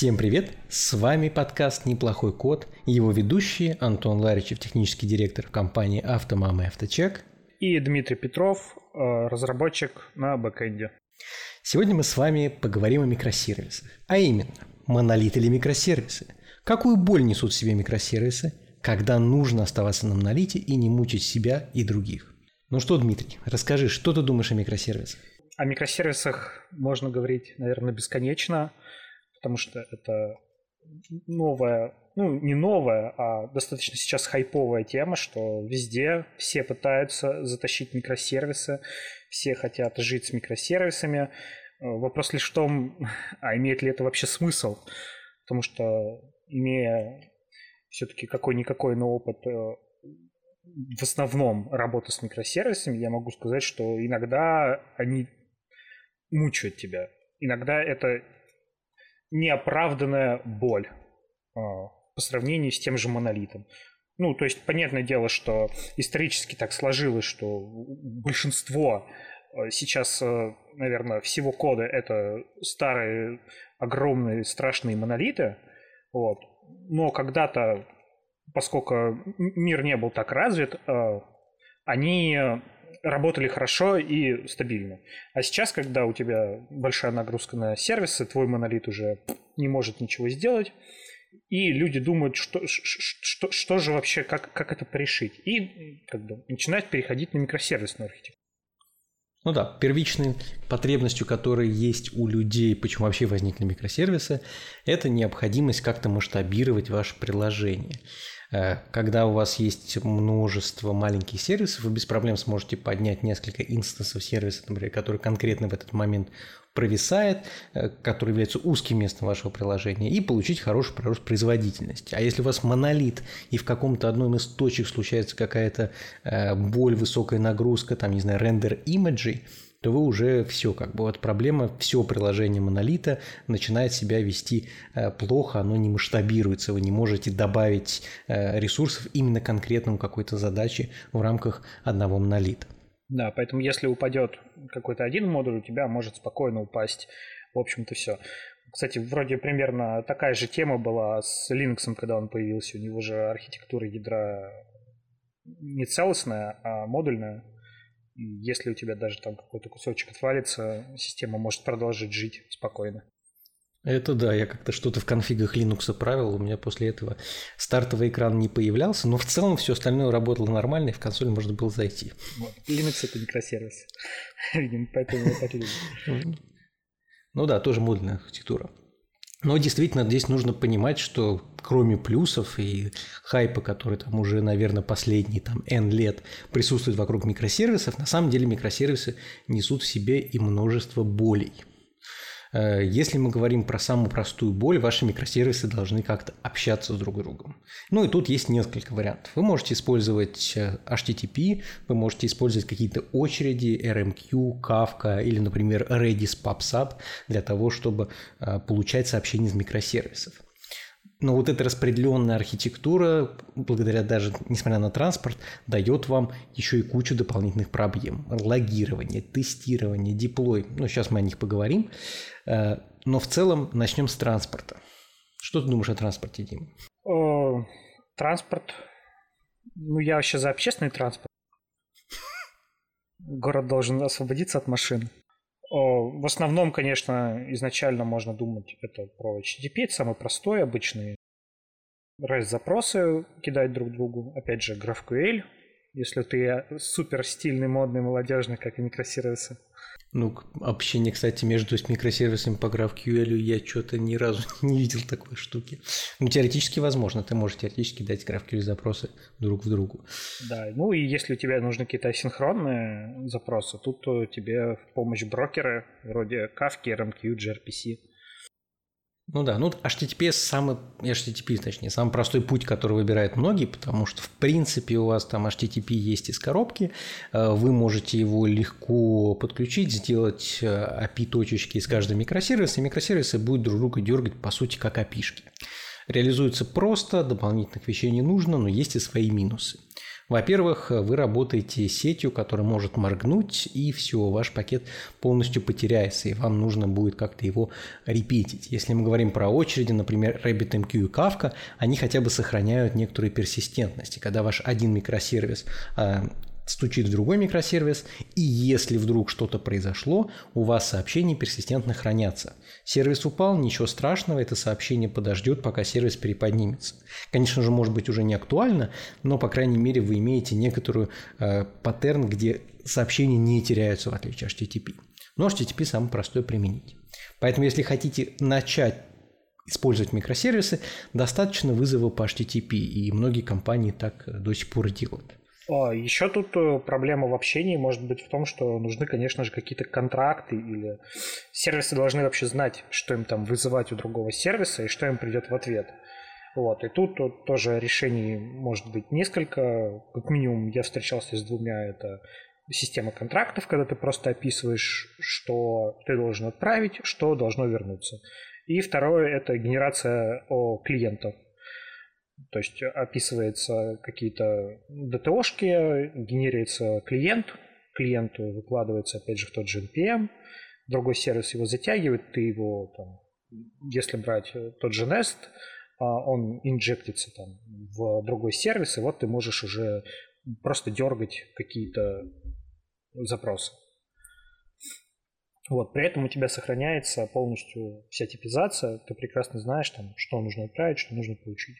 Всем привет! С вами подкаст «Неплохой код» и его ведущие Антон Ларичев, технический директор компании «Автомама» и «Авточек». И Дмитрий Петров, э, разработчик на бэкэнде. Сегодня мы с вами поговорим о микросервисах. А именно, монолит или микросервисы. Какую боль несут в себе микросервисы, когда нужно оставаться на монолите и не мучить себя и других. Ну что, Дмитрий, расскажи, что ты думаешь о микросервисах? О микросервисах можно говорить, наверное, бесконечно, потому что это новая, ну не новая, а достаточно сейчас хайповая тема, что везде все пытаются затащить микросервисы, все хотят жить с микросервисами. Вопрос лишь в том, а имеет ли это вообще смысл? Потому что имея все-таки какой-никакой, но опыт э, в основном работы с микросервисами, я могу сказать, что иногда они мучают тебя. Иногда это неоправданная боль а, по сравнению с тем же монолитом. Ну, то есть, понятное дело, что исторически так сложилось, что большинство а, сейчас, а, наверное, всего кода это старые, огромные, страшные монолиты. Вот. Но когда-то, поскольку мир не был так развит, они работали хорошо и стабильно. А сейчас, когда у тебя большая нагрузка на сервисы, твой монолит уже не может ничего сделать, и люди думают, что, что, что же вообще, как, как это порешить. И как бы начинают переходить на микросервисную архитектуру. Ну да, первичной потребностью, которая есть у людей, почему вообще возникли микросервисы, это необходимость как-то масштабировать ваше приложение. Э, когда у вас есть множество маленьких сервисов, вы без проблем сможете поднять несколько инстансов сервиса, например, который конкретно в этот момент провисает, э, который является узким местом вашего приложения, и получить хороший прирост производительности. А если у вас монолит, и в каком-то одном из точек случается какая-то э, боль, высокая нагрузка, там, не знаю, рендер имиджей, то вы уже все, как бы вот проблема, все приложение монолита начинает себя вести э, плохо, оно не масштабируется, вы не можете добавить ресурсов именно конкретному какой-то задаче в рамках одного монолита. Да, поэтому если упадет какой-то один модуль, у тебя может спокойно упасть, в общем-то, все. Кстати, вроде примерно такая же тема была с Linux, когда он появился. У него же архитектура ядра не целостная, а модульная. Если у тебя даже там какой-то кусочек отвалится, система может продолжить жить спокойно. Это да, я как-то что-то в конфигах Linux правил, у меня после этого стартовый экран не появлялся, но в целом все остальное работало нормально, и в консоль можно было зайти. Вот. Linux это микросервис, видимо, поэтому я так люблю. Ну да, тоже модульная архитектура. Но действительно здесь нужно понимать, что кроме плюсов и хайпа, который там уже, наверное, последние там N лет присутствует вокруг микросервисов, на самом деле микросервисы несут в себе и множество болей – если мы говорим про самую простую боль, ваши микросервисы должны как-то общаться с друг другом. Ну и тут есть несколько вариантов. Вы можете использовать э, HTTP, вы можете использовать какие-то очереди, RMQ, Kafka или, например, Redis PubSub для того, чтобы э, получать сообщения из микросервисов. Но вот эта распределенная архитектура, благодаря даже, несмотря на транспорт, дает вам еще и кучу дополнительных проблем. Логирование, тестирование, диплой. Ну, сейчас мы о них поговорим. Э, но в целом начнем с транспорта. Что ты думаешь о транспорте, Дим? О, транспорт. Ну, я вообще за общественный транспорт. Город должен освободиться от машин. В основном, конечно, изначально можно думать это про HTTP, это самый простой, обычный REST-запросы кидать друг другу. Опять же, GraphQL, если ты супер стильный, модный, молодежный, как и микросервисы. Ну, общение, кстати, между микросервисами по GraphQL я что-то ни разу не видел такой штуки. Ну, теоретически возможно, ты можешь теоретически дать GraphQL запросы друг в другу. Да, ну и если у тебя нужны какие-то асинхронные запросы, тут тебе в помощь брокеры вроде Kafka, RMQ, gRPC. Ну да, ну HTTP самый, HTTP, точнее, самый простой путь, который выбирают многие, потому что, в принципе, у вас там HTTP есть из коробки, э, вы можете его легко подключить, сделать API-точечки э, из каждого микросервиса, и микросервисы будут друг друга дергать, по сути, как API-шки. Реализуется просто, дополнительных вещей не нужно, но есть и свои минусы. Во-первых, вы работаете сетью, которая может моргнуть, и все, ваш пакет полностью потеряется, и вам нужно будет как-то его репетить. Если мы говорим про очереди, например, RabbitMQ и Kafka, они хотя бы сохраняют некоторую персистентность. И когда ваш один микросервис а, стучит в другой микросервис, и если вдруг что-то произошло, у вас сообщения персистентно хранятся. Сервис упал, ничего страшного, это сообщение подождет, пока сервис переподнимется. Конечно же, может быть уже не актуально, но, по крайней мере, вы имеете некоторую э, паттерн, где сообщения не теряются, в отличие от HTTP. Но HTTP самый простой применить. Поэтому, если хотите начать использовать микросервисы, достаточно вызова по HTTP, и многие компании так э, до сих пор делают. А, Еще тут э, проблема в общении может быть в том, что нужны, конечно же, какие-то контракты или сервисы должны вообще знать, что им там вызывать у другого сервиса и что им придет в ответ. Вот. И тут, тут тоже решений может быть несколько. Как минимум я встречался с двумя. Это система контрактов, когда ты просто описываешь, что ты должен отправить, что должно вернуться. И второе – это генерация о клиентов. То есть описывается какие-то DTO-шки, генерируется клиент, клиенту выкладывается опять же в тот же NPM, другой сервис его затягивает, ты его там, если брать тот же Nest, а, он инжектится там в другой сервис, и вот ты можешь уже просто дергать какие-то запросы. Вот, при этом у тебя сохраняется полностью вся типизация, ты прекрасно знаешь, там, что нужно отправить, что нужно получить.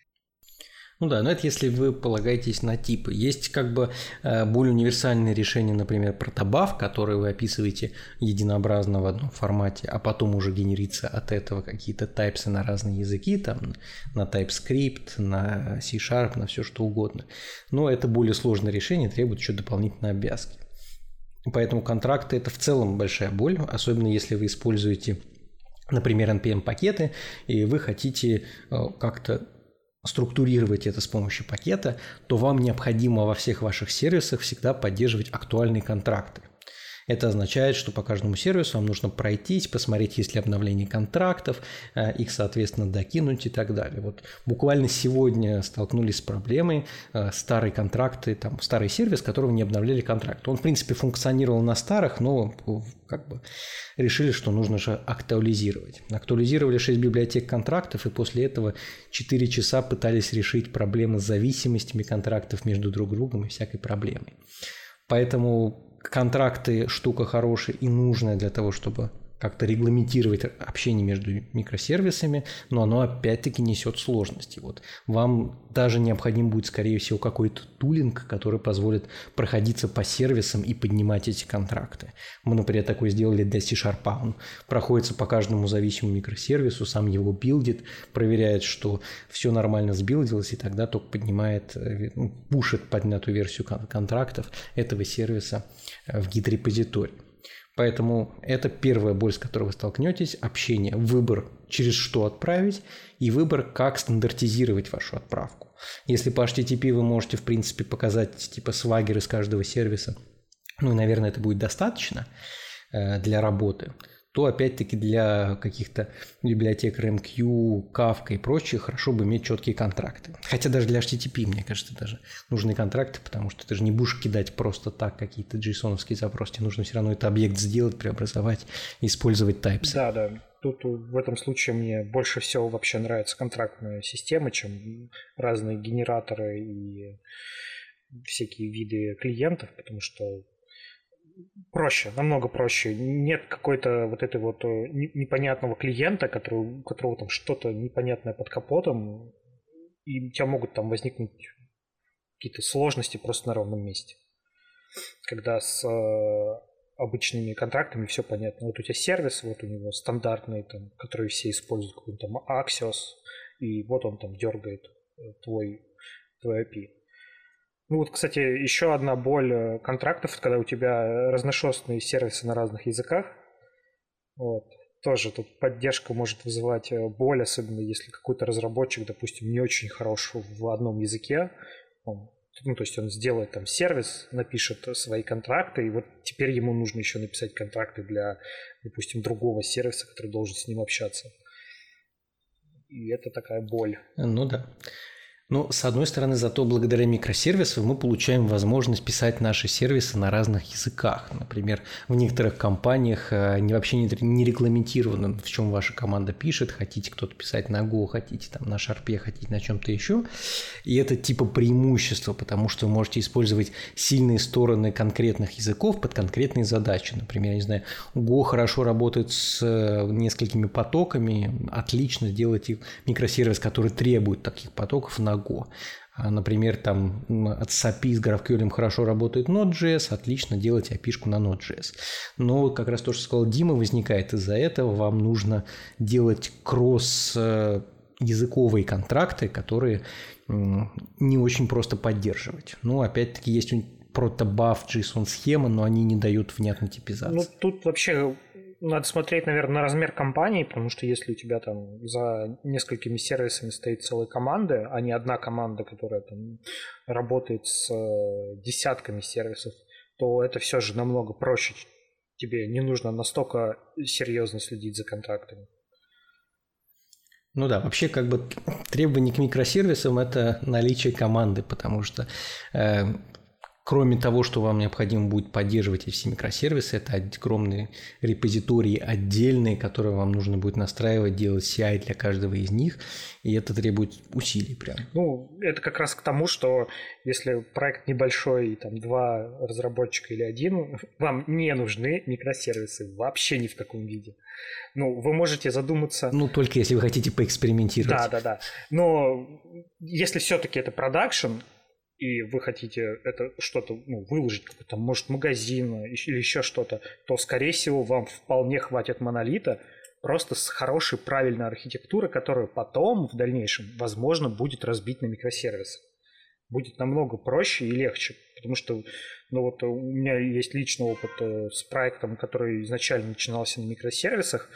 Ну да, но это если вы полагаетесь на типы. Есть как бы э, более универсальные решения, например, протобаф, которые вы описываете единообразно в одном формате, а потом уже генерится от этого какие-то тайпсы на разные языки, там на TypeScript, на C-Sharp, на все что угодно. Но это более сложное решение, требует еще дополнительной обвязки. Поэтому контракты – это в целом большая боль, особенно если вы используете, например, NPM-пакеты, и вы хотите э, как-то структурировать это с помощью пакета, то вам необходимо во всех ваших сервисах всегда поддерживать актуальные контракты. Это означает, что по каждому сервису вам нужно пройтись, посмотреть, есть ли обновление контрактов, э, их, соответственно, докинуть и так далее. Вот буквально сегодня столкнулись с проблемой э, старые контракты, там старый сервис, которого не обновляли контракт. Он, в принципе, функционировал на старых, но как бы решили, что нужно же актуализировать. Актуализировали 6 библиотек контрактов, и после этого 4 часа пытались решить проблемы с зависимостями контрактов между друг другом и всякой проблемой. Поэтому контракты штука хорошая и нужная для того, чтобы как-то регламентировать общение между микросервисами, но оно опять-таки несет сложности. Вот вам даже необходим будет, скорее всего, какой-то тулинг, который позволит проходиться по сервисам и поднимать эти контракты. Мы, например, такое сделали для C-Sharp. Он проходится по каждому зависимому микросервису, сам его билдит, проверяет, что все нормально сбилдилось, и тогда только поднимает, э, ну, пушит поднятую версию контрактов этого сервиса в гид-репозиторий. Поэтому это первая боль, с которой вы столкнетесь. Общение, выбор, через что отправить, и выбор, как стандартизировать вашу отправку. Если по HTTP вы можете, в принципе, показать типа свагер из каждого сервиса, ну, наверное, это будет достаточно э, для работы, то опять-таки для каких-то библиотек RMQ, Kafka и прочее хорошо бы иметь четкие контракты. Хотя даже для HTTP, мне кажется, даже нужны контракты, потому что ты же не будешь кидать просто так какие-то json запросы, тебе нужно все равно этот объект сделать, преобразовать, использовать types. Да, да. Тут в этом случае мне больше всего вообще нравится контрактная система, чем разные генераторы и всякие виды клиентов, потому что проще, намного проще. Нет какой-то вот этой вот э, непонятного клиента, который, у которого там что-то непонятное под капотом, и у тебя могут там возникнуть какие-то сложности просто на ровном месте. Когда с э, обычными контрактами все понятно. Вот у тебя сервис, вот у него стандартный, там, который все используют, какой-нибудь там Axios, и вот он там дергает э, твой, твой API. Ну вот, кстати, еще одна боль э, контрактов, когда у тебя разношерстные сервисы на разных языках. Вот. Тоже тут поддержка может вызывать э, боль, особенно если какой-то разработчик, допустим, не очень хорош в одном языке. Он, ну, то есть он сделает там сервис, напишет свои контракты, и вот теперь ему нужно еще написать контракты для, допустим, другого сервиса, который должен с ним общаться. И это такая боль. Ну да. Но, с одной стороны, зато благодаря микросервисам мы получаем возможность писать наши сервисы на разных языках. Например, в некоторых компаниях э, не, вообще не, не регламентировано, в чем ваша команда пишет. Хотите кто-то писать на Go, хотите там на Sharp, хотите на чем-то еще. И это типа преимущество, потому что вы можете использовать сильные стороны конкретных языков под конкретные задачи. Например, я не знаю, Go хорошо работает с э, несколькими потоками, отлично делать микросервис, который требует таких потоков на Go. А, например, там от SAPI с GraphQL хорошо работает Node.js, отлично делать API на Node.js. Но как раз то, что сказал Дима, возникает из-за этого. Вам нужно делать кросс э, языковые контракты, которые не очень просто поддерживать. Ну, опять-таки, есть протобаф JSON схемы, но они не дают внятной типизации. Ну, тут вообще надо смотреть, наверное, на размер компании, потому что если у тебя там за несколькими сервисами стоит целая команда, а не одна команда, которая там работает с э, десятками сервисов, то это все же намного проще. Тебе не нужно настолько серьезно следить за контрактами. Ну да, вообще как бы требование к микросервисам – это наличие команды, потому что э, Кроме того, что вам необходимо будет поддерживать эти все микросервисы, это огромные репозитории отдельные, которые вам нужно будет настраивать, делать CI для каждого из них, и это требует усилий прям. Ну, это как раз к тому, что если проект небольшой, там два разработчика или один, вам не нужны микросервисы вообще ни в каком виде. Ну, вы можете задуматься... Ну, только если вы хотите поэкспериментировать. Да, да, да. Но если все-таки это продакшн, и вы хотите это что-то ну, выложить, какой-то, может, магазин или еще что-то, то, скорее всего, вам вполне хватит монолита просто с хорошей, правильной архитектурой, которую потом, в дальнейшем, возможно, будет разбить на микросервисы. Будет намного проще и легче, потому что ну вот у меня есть личный опыт э, с проектом, который изначально начинался на микросервисах,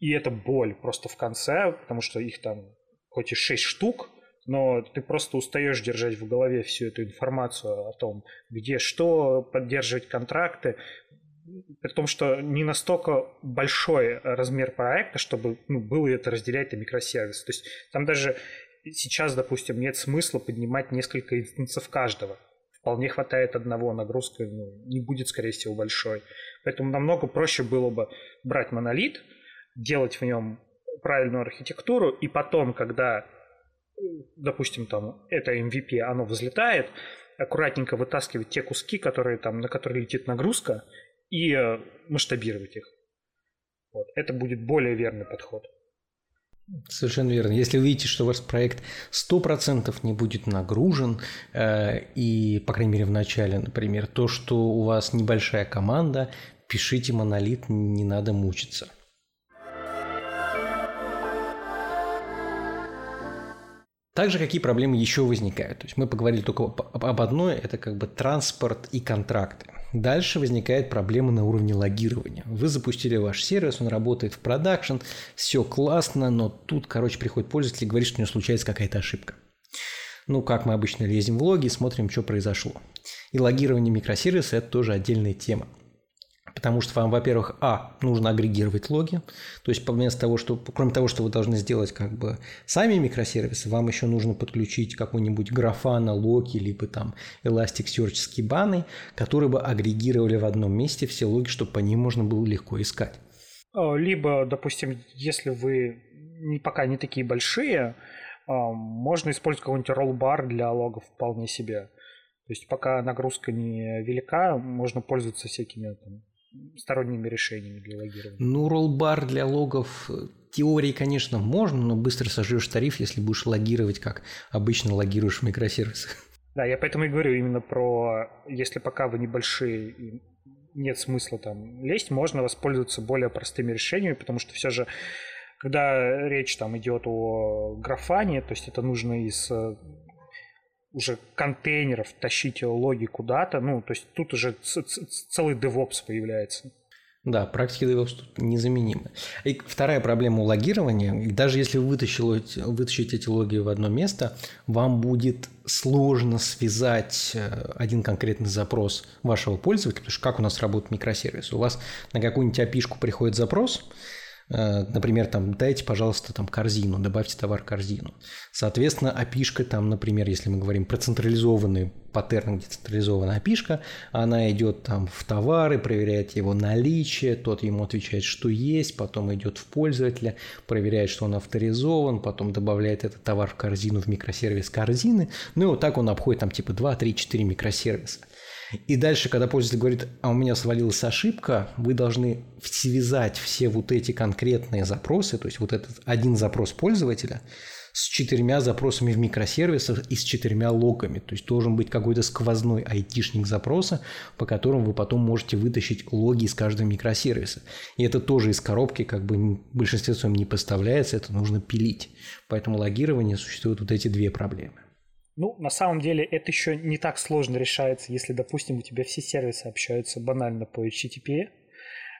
и это боль просто в конце, потому что их там хоть и 6 штук, но ты просто устаешь держать в голове всю эту информацию о том, где что, поддерживать контракты, при том, что не настолько большой размер проекта, чтобы ну, было это разделять на микросервисы. То есть там даже сейчас, допустим, нет смысла поднимать несколько инстансов каждого. Вполне хватает одного, нагрузка ну, не будет, скорее всего, большой. Поэтому намного проще было бы брать монолит, делать в нем правильную архитектуру, и потом, когда допустим, там это MVP, оно взлетает, аккуратненько вытаскивать те куски, которые там, на которые летит нагрузка, и э, масштабировать их. Вот. Это будет более верный подход. Совершенно верно. Если вы видите, что ваш проект 100% не будет нагружен, э, и, по крайней мере, в начале, например, то, что у вас небольшая команда, пишите монолит, не надо мучиться. Также какие проблемы еще возникают? То есть мы поговорили только об одной, это как бы транспорт и контракты. Дальше возникает проблема на уровне логирования. Вы запустили ваш сервис, он работает в продакшн, все классно, но тут, короче, приходит пользователь и говорит, что у него случается какая-то ошибка. Ну, как мы обычно лезем в логи, смотрим, что произошло. И логирование микросервиса – это тоже отдельная тема. Потому что вам, во-первых, а, нужно агрегировать логи. То есть, вместо того, что, кроме того, что вы должны сделать как бы сами микросервисы, вам еще нужно подключить какой-нибудь графана, локи, либо там Elasticsearch скибаны, которые бы агрегировали в одном месте все логи, чтобы по ним можно было легко искать. А, либо, допустим, если вы пока не такие большие, а, можно использовать какой-нибудь роллбар для логов вполне себе. То есть пока нагрузка не велика, можно пользоваться всякими там, сторонними решениями для логирования? Ну, роллбар для логов э, теории, конечно, можно, но быстро сожжешь тариф, если будешь логировать, как обычно логируешь в микросервисах. Да, я поэтому и говорю именно про, если пока вы небольшие и нет смысла там лезть, можно воспользоваться более простыми решениями, потому что все же когда речь там идет о графане, то есть это нужно из э, уже контейнеров тащить логи куда-то, ну, то есть тут уже целый DevOps появляется. Да, практики DevOps тут незаменимы. И вторая проблема у логирования, даже если вы вытащите, вытащите эти логи в одно место, вам будет сложно связать э, один конкретный запрос вашего пользователя, потому что как у нас работает микросервис? У вас на какую-нибудь api приходит запрос, например, там, дайте, пожалуйста, там корзину, добавьте товар в корзину. Соответственно, опишка там, например, если мы говорим про централизованный паттерн, где централизованная опишка, она идет там в товары, проверяет его наличие, тот ему отвечает, что есть, потом идет в пользователя, проверяет, что он авторизован, потом добавляет этот товар в корзину, в микросервис корзины, ну и вот так он обходит там типа 2, 3, 4 микросервиса. И дальше, когда пользователь говорит, а у меня свалилась ошибка, вы должны связать все вот эти конкретные запросы, то есть вот этот один запрос пользователя с четырьмя запросами в микросервисах и с четырьмя логами. То есть должен быть какой-то сквозной айтишник запроса, по которому вы потом можете вытащить логи из каждого микросервиса. И это тоже из коробки как бы в большинстве своем не поставляется, это нужно пилить. Поэтому логирование существуют вот эти две проблемы. Ну, на самом деле это еще не так сложно решается, если, допустим, у тебя все сервисы общаются банально по HTTP,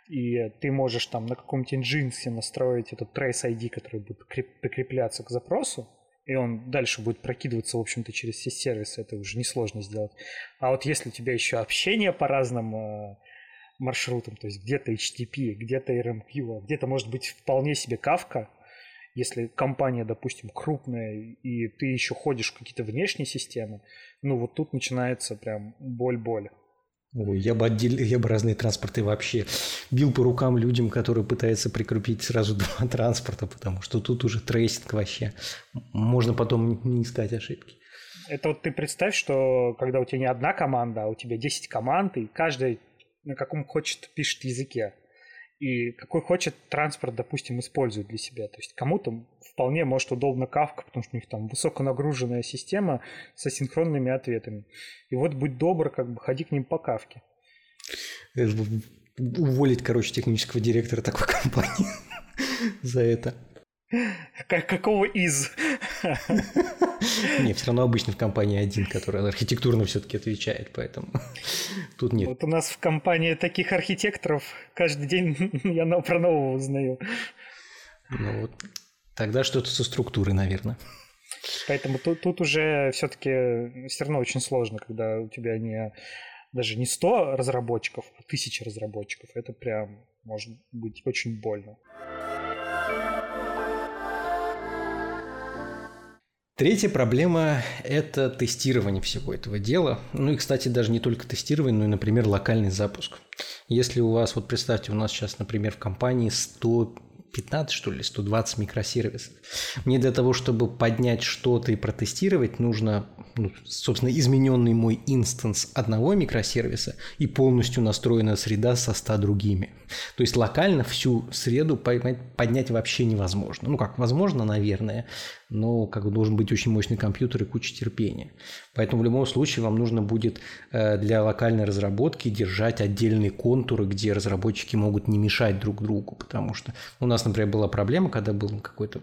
и ты можешь там на каком-нибудь Nginx настроить этот Trace ID, который будет прикрепляться к запросу, и он дальше будет прокидываться, в общем-то, через все сервисы, это уже несложно сделать. А вот если у тебя еще общение по разным э, маршрутам, то есть где-то HTTP, где-то RMQ, а где-то может быть вполне себе Kafka, если компания, допустим, крупная, и ты еще ходишь в какие-то внешние системы, ну вот тут начинается прям боль-боль. Ой, я бы отдел... я бы разные транспорты вообще бил по рукам людям, которые пытаются прикрепить сразу два транспорта, потому что тут уже трейсинг вообще. Можно потом не искать ошибки. Это вот ты представь, что когда у тебя не одна команда, а у тебя 10 команд, и каждая на каком хочет пишет языке и какой хочет транспорт, допустим, использует для себя. То есть кому-то вполне может удобно кавка, потому что у них там высоконагруженная система с асинхронными ответами. И вот будь добр, как бы ходи к ним по кавке. Э, уволить, короче, технического директора такой компании за это. Какого из? Не, все равно обычно в компании один, который архитектурно все-таки отвечает, поэтому тут нет. Вот у нас в компании таких архитекторов каждый день я про нового узнаю. Ну вот, тогда что-то со структурой, наверное. Поэтому тут, тут уже все-таки все равно очень сложно, когда у тебя не даже не 100 разработчиков, а 1000 разработчиков. Это прям может быть очень больно. Третья проблема – это тестирование всего этого дела. Ну и, кстати, даже не только тестирование, но и, например, локальный запуск. Если у вас, вот представьте, у нас сейчас, например, в компании 100 15, что ли, 120 микросервисов. Мне для того, чтобы поднять что-то и протестировать, нужно, ну, собственно, измененный мой инстанс одного микросервиса и полностью настроенная среда со 100 другими. То есть локально всю среду поднять вообще невозможно. Ну как, возможно, наверное, но как бы должен быть очень мощный компьютер и куча терпения. Поэтому в любом случае вам нужно будет э, для локальной разработки держать отдельные контуры, где разработчики могут не мешать друг другу, потому что у нас, например, была проблема, когда был какой-то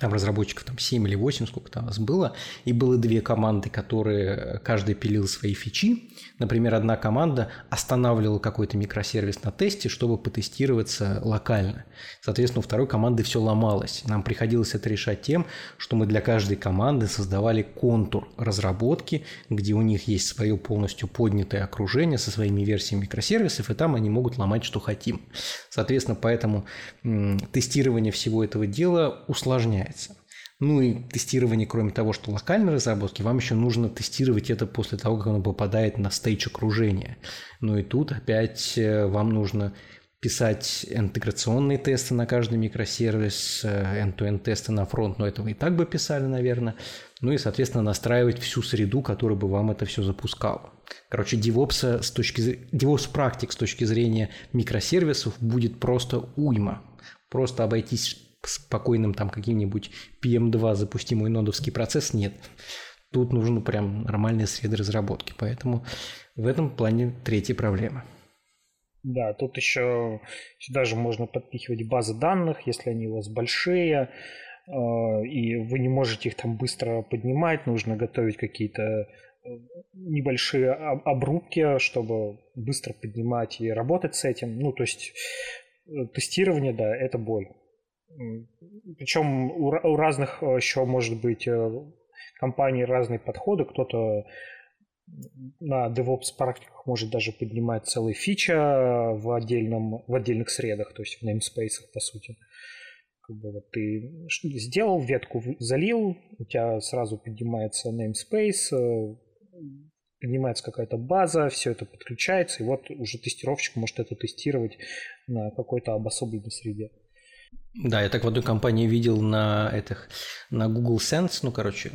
там разработчиков там 7 или 8, сколько там у нас было, и было две команды, которые э, каждый пилил свои фичи. Например, одна команда останавливала какой-то микросервис на тесте, чтобы потестироваться локально. Соответственно, у второй команды все ломалось. Нам приходилось это решать тем, что мы для каждой команды создавали контур разработки, где у них есть свое полностью поднятое окружение со своими версиями микросервисов, и там они могут ломать, что хотим. Соответственно, поэтому тестирование всего этого дела усложняется меняется. Ну и тестирование, кроме того, что локальной разработки, вам еще нужно тестировать это после того, как оно попадает на стейдж окружения. Ну и тут опять э, вам нужно писать интеграционные тесты на каждый микросервис, э, end-to-end тесты на фронт, но этого и так бы писали, наверное. Ну и, соответственно, настраивать всю среду, которая бы вам это все запускала. Короче, DevOps, с точки DevOps практик с точки зрения микросервисов будет просто уйма. Просто обойтись спокойным там каким-нибудь PM2 запустимый нодовский процесс нет. Тут нужны прям нормальные среды разработки. Поэтому в этом плане третья проблема. Да, тут еще сюда же можно подпихивать базы данных, если они у вас большие, э, и вы не можете их там быстро поднимать, нужно готовить какие-то э, небольшие обрубки, чтобы быстро поднимать и работать с этим. Ну, то есть э, тестирование, да, это боль. Причем у, разных э, еще может быть э, компаний разные подходы. Кто-то на DevOps практиках может даже поднимать целые фича в, отдельном, в отдельных средах, то есть в namespace, по сути. Как бы вот ты сделал, ветку залил, у тебя сразу поднимается namespace, э, поднимается какая-то база, все это подключается, и вот уже тестировщик может это тестировать на какой-то обособленной среде. Да, я так в одной компании видел на этих, на Google Sense, ну, короче,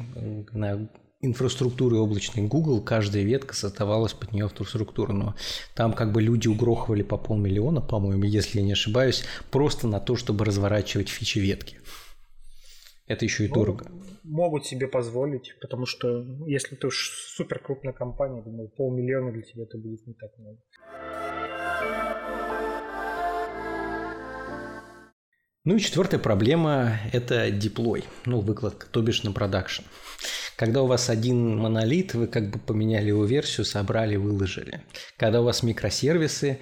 на инфраструктуры облачной Google, каждая ветка создавалась под нее инфраструктуру, но там как бы люди угрохивали по полмиллиона, по-моему, если я не ошибаюсь, просто на то, чтобы разворачивать фичи ветки. Это еще и ну, дорого. Могут себе позволить, потому что если ты уж супер крупная компания, думаю, полмиллиона для тебя это будет не так много. Ну и четвертая проблема – это диплой, ну, выкладка, то бишь на продакшн. Когда у вас один монолит, вы как бы поменяли его версию, собрали, выложили. Когда у вас микросервисы,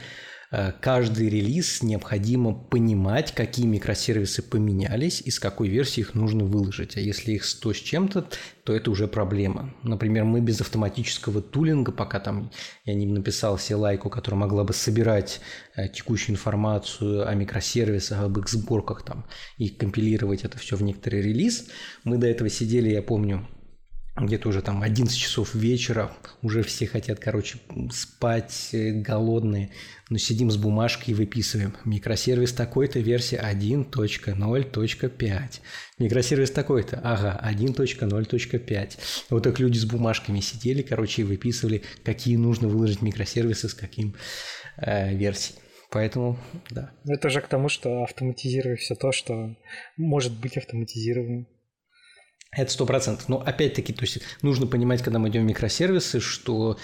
каждый релиз необходимо понимать, какие микросервисы поменялись и с какой версии их нужно выложить. А если их 100 с чем-то, то это уже проблема. Например, мы без автоматического тулинга, пока там я не написал CLI, которая могла бы собирать э, текущую информацию о микросервисах, об их сборках там, и компилировать это все в некоторый релиз, мы до этого сидели, я помню, где-то уже там 11 часов вечера, уже все хотят, короче, спать, э, голодные, но сидим с бумажкой и выписываем. Микросервис такой-то, версия 1.0.5. Микросервис такой-то, ага, 1.0.5. Вот так люди с бумажками сидели, короче, и выписывали, какие нужно выложить микросервисы с каким э, версией. Поэтому, да. Это же к тому, что автоматизируй все то, что может быть автоматизировано. Это сто процентов. Но опять-таки, то есть нужно понимать, когда мы идем в микросервисы, что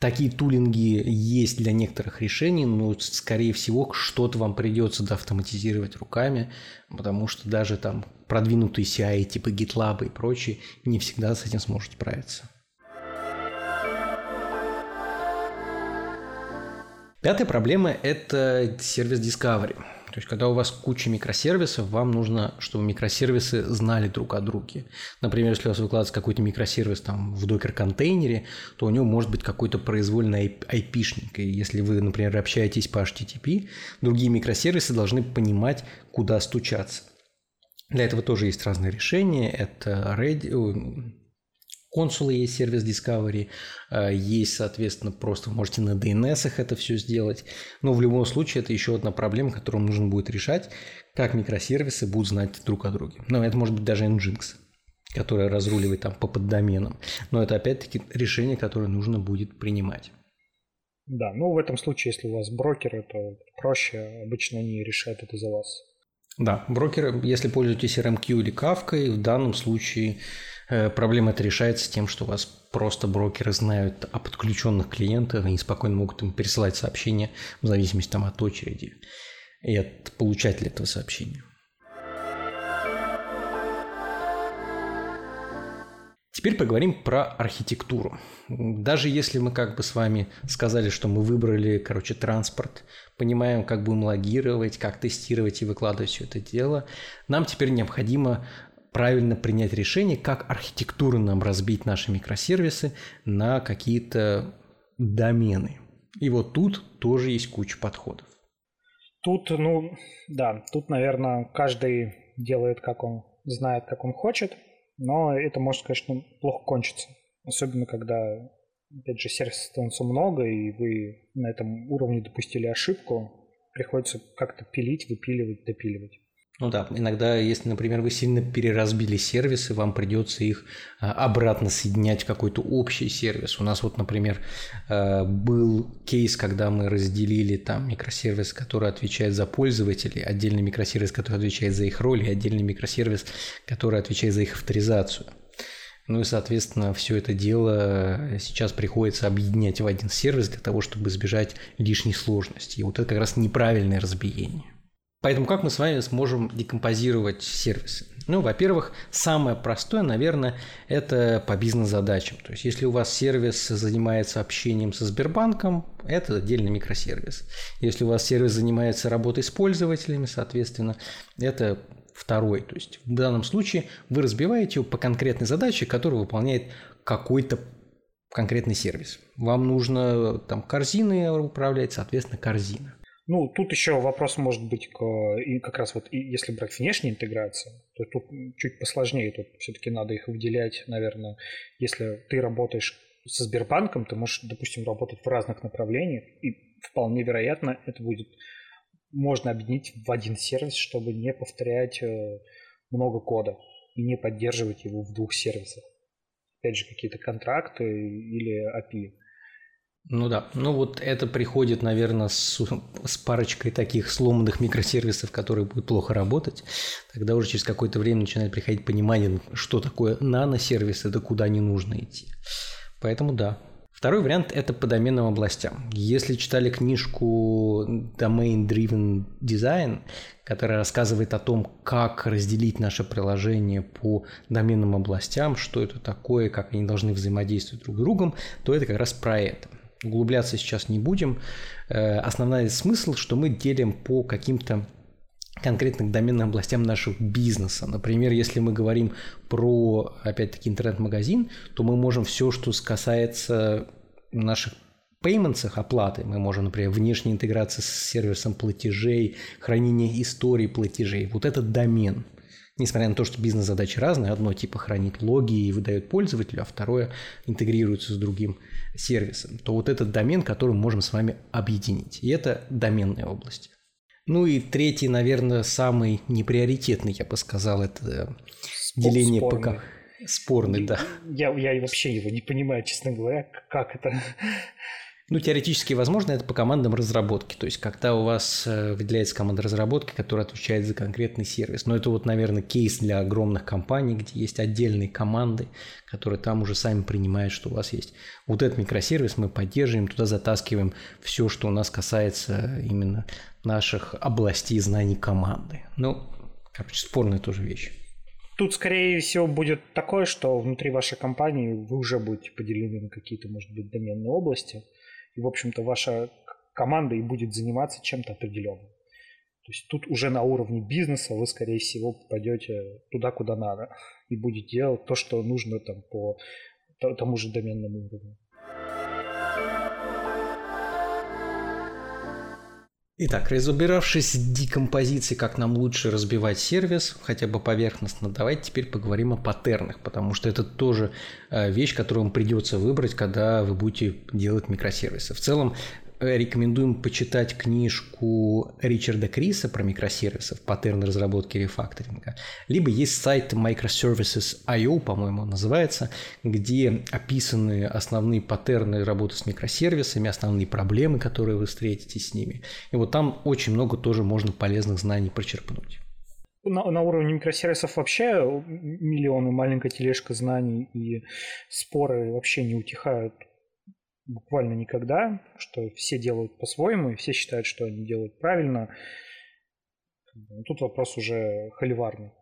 такие тулинги есть для некоторых решений, но, скорее всего, что-то вам придется доавтоматизировать руками, потому что даже там продвинутые CI типа GitLab и прочие не всегда с этим сможет справиться. Пятая проблема – это сервис Discovery. То есть, когда у вас куча микросервисов, вам нужно, чтобы микросервисы знали друг о друге. Например, если у вас выкладывается какой-то микросервис там в докер-контейнере, то у него может быть какой-то произвольный IP-шник. И если вы, например, общаетесь по HTTP, другие микросервисы должны понимать, куда стучаться. Для этого тоже есть разные решения. Это Reddit, консулы есть сервис Discovery, э, есть, соответственно, просто вы можете на DNS это все сделать. Но в любом случае это еще одна проблема, которую нужно будет решать, как микросервисы будут знать друг о друге. Но это может быть даже Nginx, которая разруливает там по поддоменам. Но это опять-таки решение, которое нужно будет принимать. Да, ну в этом случае, если у вас брокеры, то проще, обычно они решают это за вас. Да, брокеры, если пользуетесь RMQ или Kafka, в данном случае проблема это решается тем, что у вас просто брокеры знают о подключенных клиентах, они спокойно могут им пересылать сообщения в зависимости там, от очереди и от получателя этого сообщения. Теперь поговорим про архитектуру. Даже если мы как бы с вами сказали, что мы выбрали, короче, транспорт, понимаем, как будем логировать, как тестировать и выкладывать все это дело, нам теперь необходимо правильно принять решение, как архитектурно нам разбить наши микросервисы на какие-то домены. И вот тут тоже есть куча подходов. Тут, ну, да, тут, наверное, каждый делает, как он знает, как он хочет, но это может, конечно, плохо кончиться. Особенно, когда, опять же, сервисов становится много, и вы на этом уровне допустили ошибку, приходится как-то пилить, выпиливать, допиливать. Ну да, иногда, если, например, вы сильно переразбили сервисы, вам придется их а, обратно соединять в какой-то общий сервис. У нас вот, например, а, был кейс, когда мы разделили там микросервис, который отвечает за пользователей, отдельный микросервис, который отвечает за их роль, и отдельный микросервис, который отвечает за их авторизацию. Ну и, соответственно, все это дело сейчас приходится объединять в один сервис для того, чтобы избежать лишней сложности. И вот это как раз неправильное разбиение. Поэтому как мы с вами сможем декомпозировать сервисы? Ну, во-первых, самое простое, наверное, это по бизнес-задачам. То есть, если у вас сервис занимается общением со Сбербанком, это отдельный микросервис. Если у вас сервис занимается работой с пользователями, соответственно, это второй. То есть, в данном случае вы разбиваете его по конкретной задаче, которую выполняет какой-то конкретный сервис. Вам нужно там корзины управлять, соответственно, корзина. Ну, тут еще вопрос может быть к, и как раз вот если брать внешнюю интеграцию, то тут чуть посложнее, тут все-таки надо их выделять, наверное, если ты работаешь со Сбербанком, ты можешь, допустим, работать в разных направлениях, и вполне вероятно это будет можно объединить в один сервис, чтобы не повторять э, много кода и не поддерживать его в двух сервисах. Опять же, какие-то контракты или API. Ну да, ну вот это приходит, наверное, с, с парочкой таких сломанных микросервисов, которые будут плохо работать. Тогда уже через какое-то время начинает приходить понимание, что такое наносервисы, да куда не нужно идти. Поэтому да. Второй вариант – это по доменным областям. Если читали книжку Domain Driven Design, которая рассказывает о том, как разделить наше приложение по доменным областям, что это такое, как они должны взаимодействовать друг с другом, то это как раз про это – Углубляться сейчас не будем. Э, основной смысл, что мы делим по каким-то конкретным доменным областям нашего бизнеса. Например, если мы говорим про, опять-таки, интернет-магазин, то мы можем все, что касается наших payments, оплаты, мы можем, например, внешняя интеграция с сервисом платежей, хранение истории платежей. Вот этот домен – Несмотря на то, что бизнес-задачи разные, одно типа хранит логи и выдает пользователю, а второе интегрируется с другим сервисом, то вот этот домен, который мы можем с вами объединить. И это доменная область. Ну и третий, наверное, самый неприоритетный, я бы сказал, это Спор, деление спорный. ПК. Спорный, да. Я, я вообще его не понимаю, честно говоря, как это. Ну, теоретически возможно это по командам разработки. То есть, когда у вас э, выделяется команда разработки, которая отвечает за конкретный сервис. Но это вот, наверное, кейс для огромных компаний, где есть отдельные команды, которые там уже сами принимают, что у вас есть. Вот этот микросервис мы поддерживаем, туда затаскиваем все, что у нас касается именно наших областей знаний команды. Ну, короче, спорная тоже вещь. Тут, скорее всего, будет такое, что внутри вашей компании вы уже будете поделены на какие-то, может быть, доменные области – и, в общем-то, ваша команда и будет заниматься чем-то определенным. То есть тут уже на уровне бизнеса вы, скорее всего, попадете туда, куда надо, и будете делать то, что нужно там по тому же доменному уровню. Итак, разобравшись с декомпозицией, как нам лучше разбивать сервис, хотя бы поверхностно, давайте теперь поговорим о паттернах, потому что это тоже э, вещь, которую вам придется выбрать, когда вы будете делать микросервисы. В целом, рекомендуем почитать книжку Ричарда Криса про микросервисы, паттерны разработки рефакторинга. Либо есть сайт microservices.io, по-моему, называется, где описаны основные паттерны работы с микросервисами, основные проблемы, которые вы встретите с ними. И вот там очень много тоже можно полезных знаний почерпнуть. На, на уровне микросервисов вообще миллионы, маленькая тележка знаний и споры вообще не утихают буквально никогда, что все делают по-своему, и все считают, что они делают правильно. Тут вопрос уже холиварный.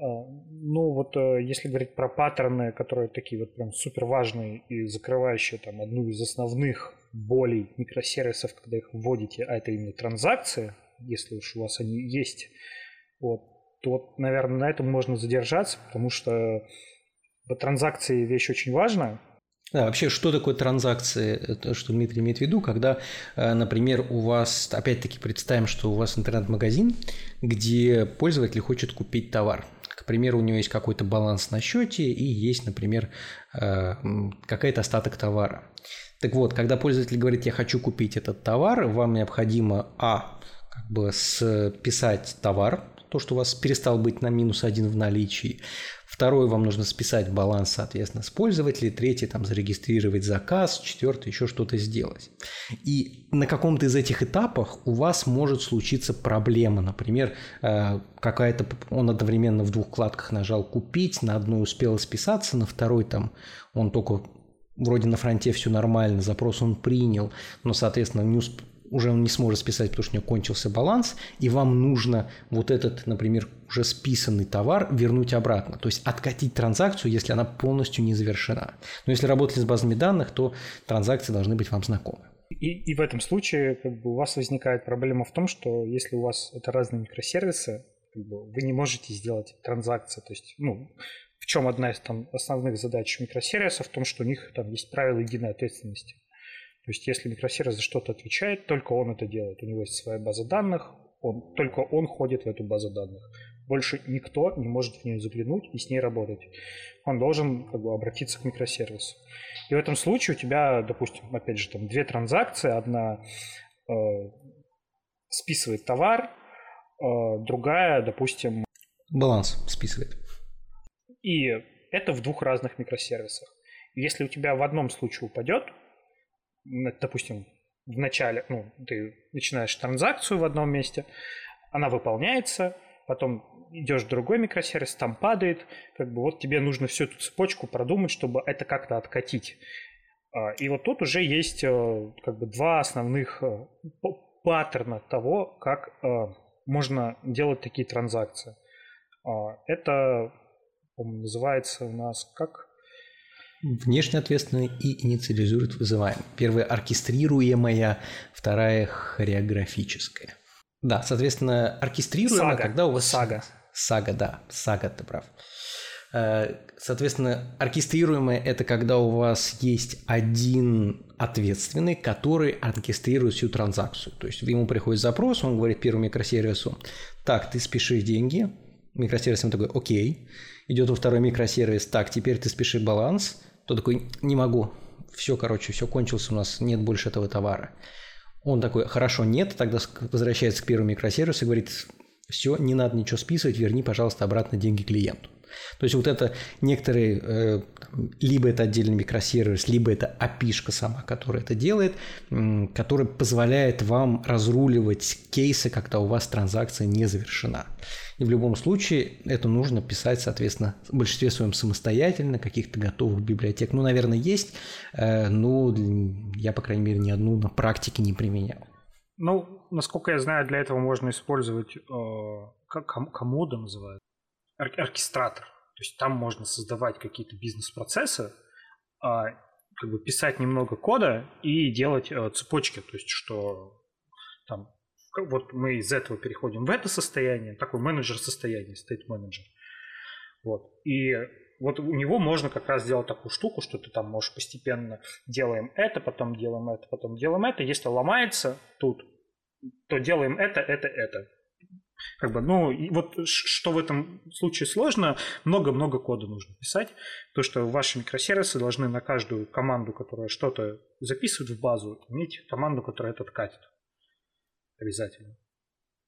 А, ну вот э, если говорить про паттерны, которые такие вот прям супер важные и закрывающие там одну из основных болей микросервисов, когда их вводите, а это именно транзакции, если уж у вас они есть, вот, то вот, наверное, на этом можно задержаться, потому что транзакции вещь очень важная, да, вообще, что такое транзакции? Это что Дмитрий имеет в виду, когда, э, например, у вас, опять-таки представим, что у вас интернет-магазин, где пользователь хочет купить товар. К примеру, у него есть какой-то баланс на счете и есть, например, э, какой-то остаток товара. Так вот, когда пользователь говорит, я хочу купить этот товар, вам необходимо, а, как бы списать товар, то, что у вас перестал быть на минус один в наличии. Второй, вам нужно списать баланс, соответственно, с пользователей. Третий, там, зарегистрировать заказ. Четвертый, еще что-то сделать. И на каком-то из этих этапах у вас может случиться проблема. Например, э, какая-то... Он одновременно в двух вкладках нажал «Купить», на одной успел списаться, на второй там он только вроде на фронте все нормально, запрос он принял, но, соответственно, не, усп уже он не сможет списать, потому что у него кончился баланс, и вам нужно вот этот, например, уже списанный товар вернуть обратно. То есть откатить транзакцию, если она полностью не завершена. Но если работали с базами данных, то транзакции должны быть вам знакомы. И, и в этом случае как бы, у вас возникает проблема в том, что если у вас это разные микросервисы, как бы, вы не можете сделать транзакции. То есть, ну, В чем одна из там, основных задач микросервиса? В том, что у них там есть правила единой ответственности. То есть если микросервис за что-то отвечает, только он это делает. У него есть своя база данных, он, только он ходит в эту базу данных. Больше никто не может в нее заглянуть и с ней работать. Он должен как бы, обратиться к микросервису. И в этом случае у тебя, допустим, опять же, там две транзакции. Одна э, списывает товар, э, другая, допустим... Баланс списывает. И это в двух разных микросервисах. Если у тебя в одном случае упадет, допустим, в начале, ну, ты начинаешь транзакцию в одном месте, она выполняется, потом идешь в другой микросервис, там падает, как бы вот тебе нужно всю эту цепочку продумать, чтобы это как-то откатить. А, и вот тут уже есть э, как бы два основных э, паттерна того, как э, можно делать такие транзакции. А, это называется у нас как Внешне ответственный и инициализирует вызываемый. Первая оркестрируемая, вторая хореографическая. Да, соответственно, оркестрируемая, сага. когда у вас... Сага. Сага, да, сага, ты прав. Э, соответственно, оркестрируемое – это когда у вас есть один ответственный, который оркестрирует всю транзакцию. То есть ему приходит запрос, он говорит первому микросервису, так, ты спешишь деньги, микросервис ему такой, окей, идет во второй микросервис, так, теперь ты спешишь баланс, то такой, не могу, все, короче, все кончилось у нас, нет больше этого товара. Он такой, хорошо, нет, тогда возвращается к первому микросервису и говорит, все, не надо ничего списывать, верни, пожалуйста, обратно деньги клиенту. То есть вот это некоторые, э, либо это отдельный микросервис, либо это api сама, которая это делает, которая позволяет вам разруливать кейсы, когда у вас транзакция не завершена. И в любом случае это нужно писать, соответственно, в большинстве своем самостоятельно, каких-то готовых библиотек. Ну, наверное, есть, э, но я, по крайней мере, ни одну на практике не применял. Ну, насколько я знаю, для этого можно использовать, э, комода называют, оркестратор. То есть там можно создавать какие-то бизнес-процессы, а, как бы писать немного кода и делать э, цепочки. То есть что там вот мы из этого переходим в это состояние, такой менеджер состояние, стоит менеджер. Вот. И вот у него можно как раз сделать такую штуку, что ты там можешь постепенно делаем это, потом делаем это, потом делаем это. Если ломается тут, то делаем это, это, это. Как бы, ну, и вот что в этом случае сложно, много-много кода нужно писать, то что ваши микросервисы должны на каждую команду, которая что-то записывает в базу, иметь команду, которая это катит. Обязательно.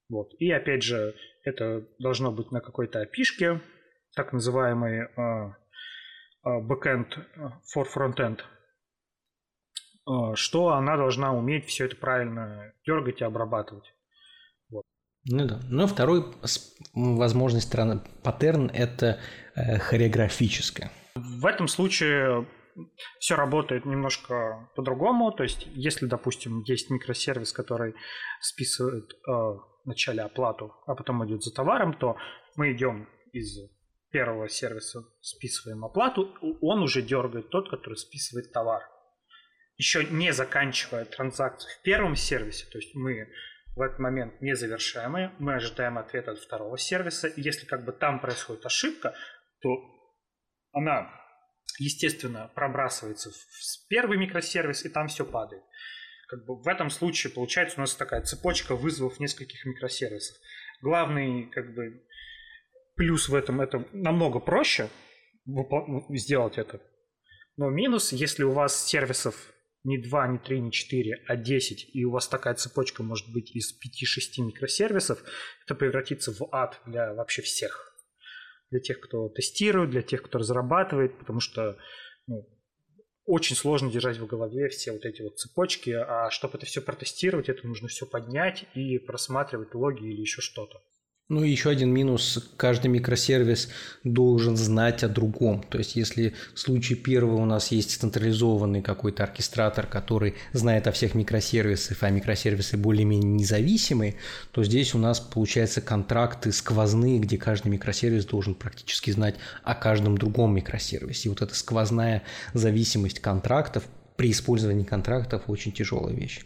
Вот. И опять же, это должно быть на какой-то опишке, так называемый uh, uh, backend for frontend, что она должна уметь все это правильно дергать и обрабатывать. Ну да. Ну, второй возможность страны паттерн – это э, хореографическое. В этом случае все работает немножко по-другому. То есть, если, допустим, есть микросервис, который списывает э, вначале оплату, а потом идет за товаром, то мы идем из первого сервиса, списываем оплату, он уже дергает тот, который списывает товар. Еще не заканчивая транзакцию в первом сервисе, то есть мы в этот момент незавершаемые, мы ожидаем ответа от второго сервиса, и если как бы там происходит ошибка, то она, естественно, пробрасывается в первый микросервис, и там все падает. Как бы в этом случае получается у нас такая цепочка вызовов нескольких микросервисов. Главный как бы плюс в этом это намного проще сделать это. Но минус, если у вас сервисов не 2, не 3, не 4, а 10, и у вас такая цепочка может быть из 5-6 микросервисов, это превратится в ад для вообще всех. Для тех, кто тестирует, для тех, кто разрабатывает, потому что ну, очень сложно держать в голове все вот эти вот цепочки, а чтобы это все протестировать, это нужно все поднять и просматривать логи или еще что-то. Ну еще один минус, каждый микросервис должен знать о другом. То есть если в случае первого у нас есть централизованный какой-то оркестратор, который знает о всех микросервисах, а микросервисы более-менее независимые, то здесь у нас получается контракты сквозные, где каждый микросервис должен практически знать о каждом другом микросервисе. И вот эта сквозная зависимость контрактов при использовании контрактов очень тяжелая вещь.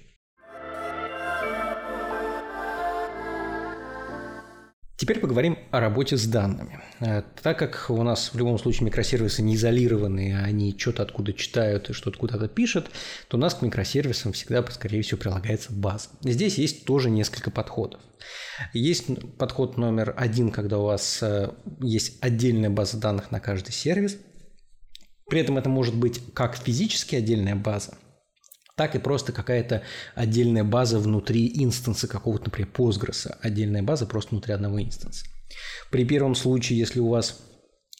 Теперь поговорим о работе с данными. Э, так как у нас в любом случае микросервисы не изолированные, они что-то откуда читают и что-то куда-то пишут, то у нас к микросервисам всегда, скорее всего, прилагается база. Здесь есть тоже несколько подходов. Есть подход номер один, когда у вас э, есть отдельная база данных на каждый сервис. При этом это может быть как физически отдельная база, так и просто какая-то отдельная база внутри инстанса какого-то, например, Postgres, отдельная база просто внутри одного инстанса. При первом случае, если у вас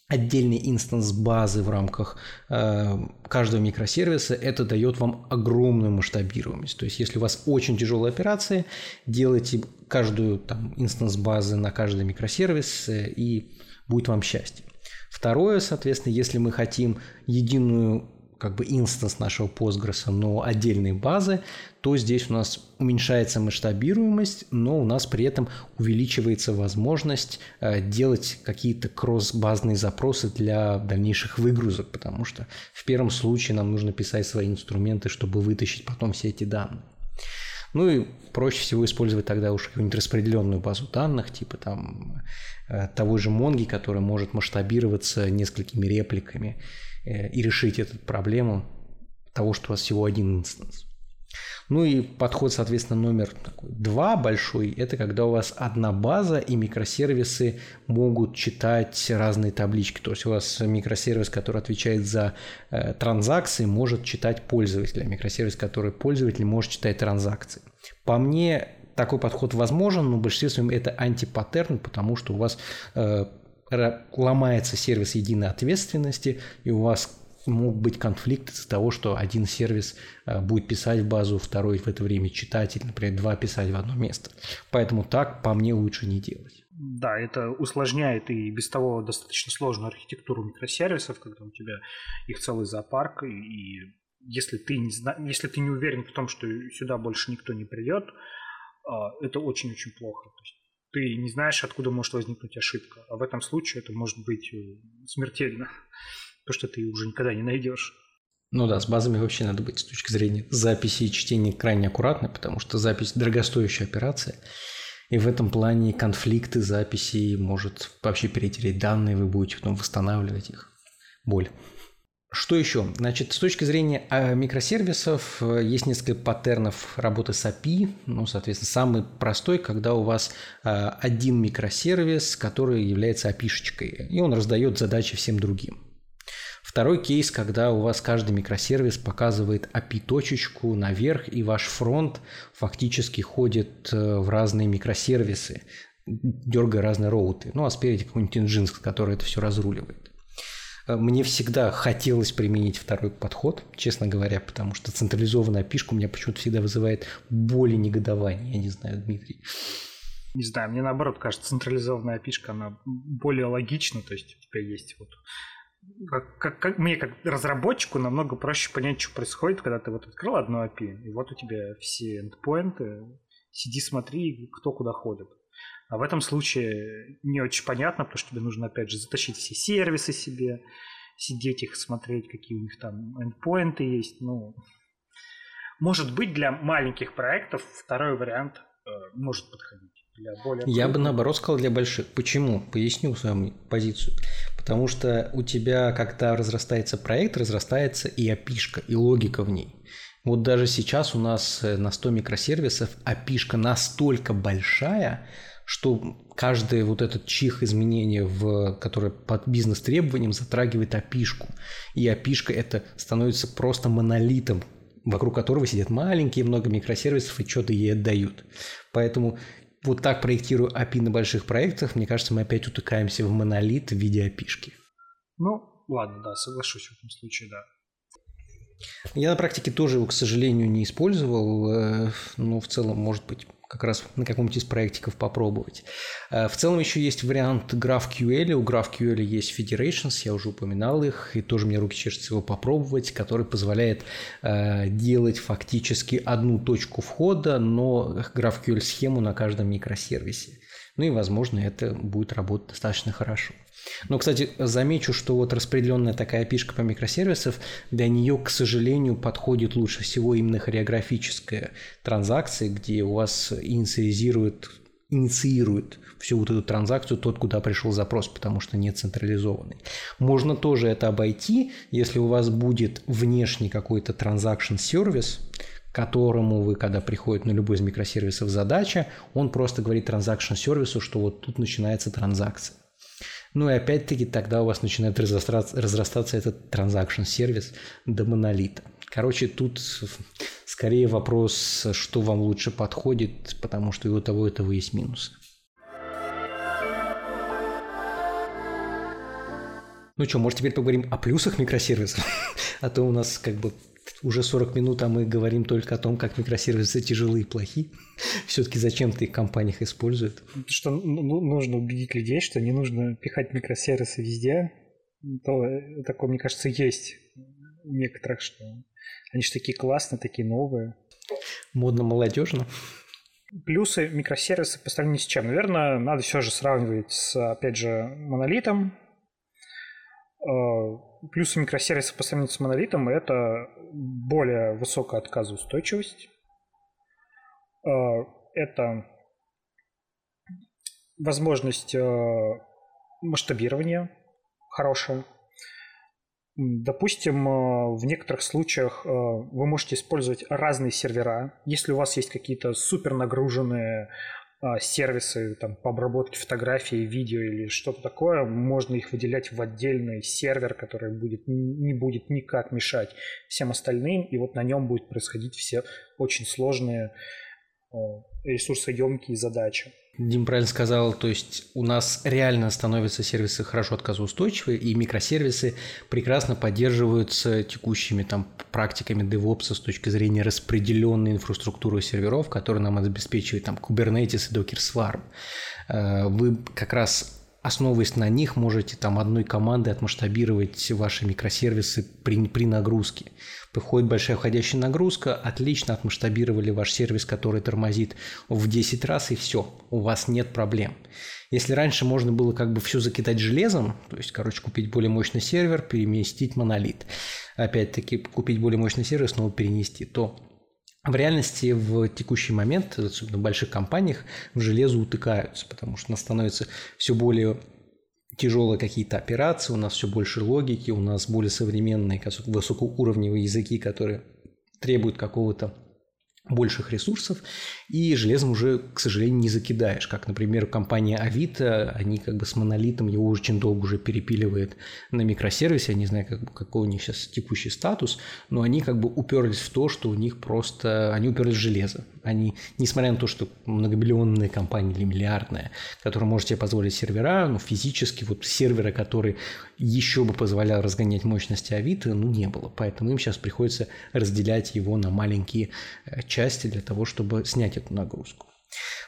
отдельный инстанс базы в рамках э, каждого микросервиса, это дает вам огромную масштабируемость. То есть, если у вас очень тяжелая операция, делайте каждую там, инстанс базы на каждый микросервис, э, и будет вам счастье. Второе, соответственно, если мы хотим единую как бы инстанс нашего Postgres, но отдельной базы, то здесь у нас уменьшается масштабируемость, но у нас при этом увеличивается возможность э, делать какие-то кросс-базные запросы для дальнейших выгрузок, потому что в первом случае нам нужно писать свои инструменты, чтобы вытащить потом все эти данные. Ну и проще всего использовать тогда уж какую-нибудь распределенную базу данных, типа там э, того же Монги, который может масштабироваться несколькими репликами и решить эту проблему того, что у вас всего один инстанс. Ну и подход, соответственно, номер такой, два большой, это когда у вас одна база и микросервисы могут читать разные таблички. То есть у вас микросервис, который отвечает за э, транзакции, может читать пользователя. Микросервис, который пользователь, может читать транзакции. По мне, такой подход возможен, но в большинстве своем это антипаттерн, потому что у вас э, ломается сервис единой ответственности, и у вас мог быть конфликт из-за того, что один сервис э, будет писать в базу, второй в это время читать, или, например, два писать в одно место. Поэтому так, по мне, лучше не делать. Да, это усложняет и без того достаточно сложную архитектуру микросервисов, когда у тебя их целый зоопарк, и если ты не, зна... если ты не уверен в том, что сюда больше никто не придет, а, это очень-очень плохо. То есть ты не знаешь, откуда может возникнуть ошибка. А в этом случае это может быть э, смертельно, то, что ты уже никогда не найдешь. Ну да, с базами вообще надо быть с точки зрения записи и чтения крайне аккуратно, потому что запись – дорогостоящая операция. И в этом плане конфликты записи может вообще перетереть данные, вы будете потом восстанавливать их. Боль. Что еще? Значит, с точки зрения а, микросервисов э, есть несколько паттернов работы с API. Ну, соответственно, самый простой, когда у вас а, один микросервис, который является API-шечкой, и он раздает задачи всем другим. Второй кейс, когда у вас каждый микросервис показывает API-точечку наверх, и ваш фронт фактически ходит э, в разные микросервисы, дергая разные роуты. Ну, а спереди какой-нибудь Nginx, который это все разруливает. Мне всегда хотелось применить второй подход, честно говоря, потому что централизованная пишка у меня почему-то всегда вызывает более негодование. Я не знаю, Дмитрий. Не знаю, мне наоборот кажется, централизованная пишка, она более логична, то есть у тебя есть вот как, как, как, мне как разработчику намного проще понять, что происходит, когда ты вот открыл одно API, и вот у тебя все эндпоинты, сиди, смотри, кто куда ходит. А в этом случае не очень понятно, потому что тебе нужно, опять же, затащить все сервисы себе, сидеть их, смотреть, какие у них там эндпоинты есть. Ну, может быть, для маленьких проектов второй вариант э, может подходить. Для более Я бы наоборот сказал для больших. Почему? Поясню свою позицию. Потому что у тебя, когда разрастается проект, разрастается и опишка, и логика в ней. Вот даже сейчас у нас э, на 100 микросервисов опишка настолько большая, что каждый вот этот чих изменения, в, которое под бизнес-требованием затрагивает опишку. И опишка это становится просто монолитом, вокруг которого сидят маленькие много микросервисов и что-то ей отдают. Поэтому вот так проектирую API на больших проектах, мне кажется, мы опять утыкаемся в монолит в виде опишки. Ну, ладно, да, соглашусь в этом случае, да. Я на практике тоже его, к сожалению, не использовал, э, но в целом, может быть, как раз на каком-нибудь из проектиков попробовать. Э, в целом еще есть вариант GraphQL. У GraphQL есть Federations, я уже упоминал их, и тоже мне руки чешутся его попробовать, который позволяет э, делать фактически одну точку входа, но GraphQL-схему на каждом микросервисе. Ну и, возможно, это будет работать достаточно хорошо. Но, кстати, замечу, что вот распределенная такая пишка по микросервисов, для нее, к сожалению, подходит лучше всего именно хореографическая транзакция, где у вас инициализирует инициирует всю вот эту транзакцию тот, куда пришел запрос, потому что не централизованный. Можно тоже это обойти, если у вас будет внешний какой-то транзакшн сервис, которому вы, когда приходит на любой из микросервисов задача, он просто говорит транзакшн сервису, что вот тут начинается транзакция. Ну и опять-таки тогда у вас начинает разрастаться, разрастаться этот транзакшн сервис до монолита. Короче, тут скорее вопрос, что вам лучше подходит, потому что и у того, и у того есть минусы. Ну что, может теперь поговорим о плюсах микросервисов? а то у нас как бы уже 40 минут, а мы говорим только о том, как микросервисы тяжелые и плохи. Все-таки зачем-то их в компаниях используют. Что ну, нужно убедить людей, что не нужно пихать микросервисы везде. То такое, мне кажется, есть у некоторых, что они же такие классные, такие новые. Модно-молодежно. Плюсы микросервиса по сравнению с чем? Наверное, надо все же сравнивать с, опять же, монолитом. Плюсы микросервиса по сравнению с монолитом – это более высокая отказоустойчивость. Э, это возможность э, масштабирования хорошая. Допустим, э, в некоторых случаях вы можете использовать разные сервера. Если у вас есть какие-то супер нагруженные сервисы там, по обработке фотографий, видео или что-то такое, можно их выделять в отдельный сервер, который будет, не будет никак мешать всем остальным, и вот на нем будет происходить все очень сложные ресурсоемкие задачи. Дим правильно сказал, то есть у нас реально становятся сервисы хорошо отказоустойчивые, и микросервисы прекрасно поддерживаются текущими там практиками DevOps с точки зрения распределенной инфраструктуры серверов, которые нам обеспечивает там Kubernetes и Docker Swarm. Э, вы как раз основываясь на них, можете там одной командой отмасштабировать ваши микросервисы при, при нагрузке. Приходит большая входящая нагрузка, отлично отмасштабировали ваш сервис, который тормозит в 10 раз, и все, у вас нет проблем. Если раньше можно было как бы все закидать железом, то есть, короче, купить более мощный сервер, переместить монолит, опять-таки купить более мощный сервер, снова перенести, то в реальности в текущий момент, особенно в больших компаниях, в железо утыкаются, потому что у нас становится все более тяжелые какие-то операции, у нас все больше логики, у нас более современные высокоуровневые языки, которые требуют какого-то больших ресурсов, и железом уже, к сожалению, не закидаешь. Как, например, компания Авито, они как бы с монолитом его очень долго уже перепиливает на микросервисе, я не знаю, как, какой у них сейчас текущий статус, но они как бы уперлись в то, что у них просто, они уперлись в железо. Они, несмотря на то, что многомиллионная компания или миллиардная, которая может себе позволить сервера, но физически вот сервера, который еще бы позволял разгонять мощности Авито, ну, не было. Поэтому им сейчас приходится разделять его на маленькие э, части для того, чтобы снять эту нагрузку.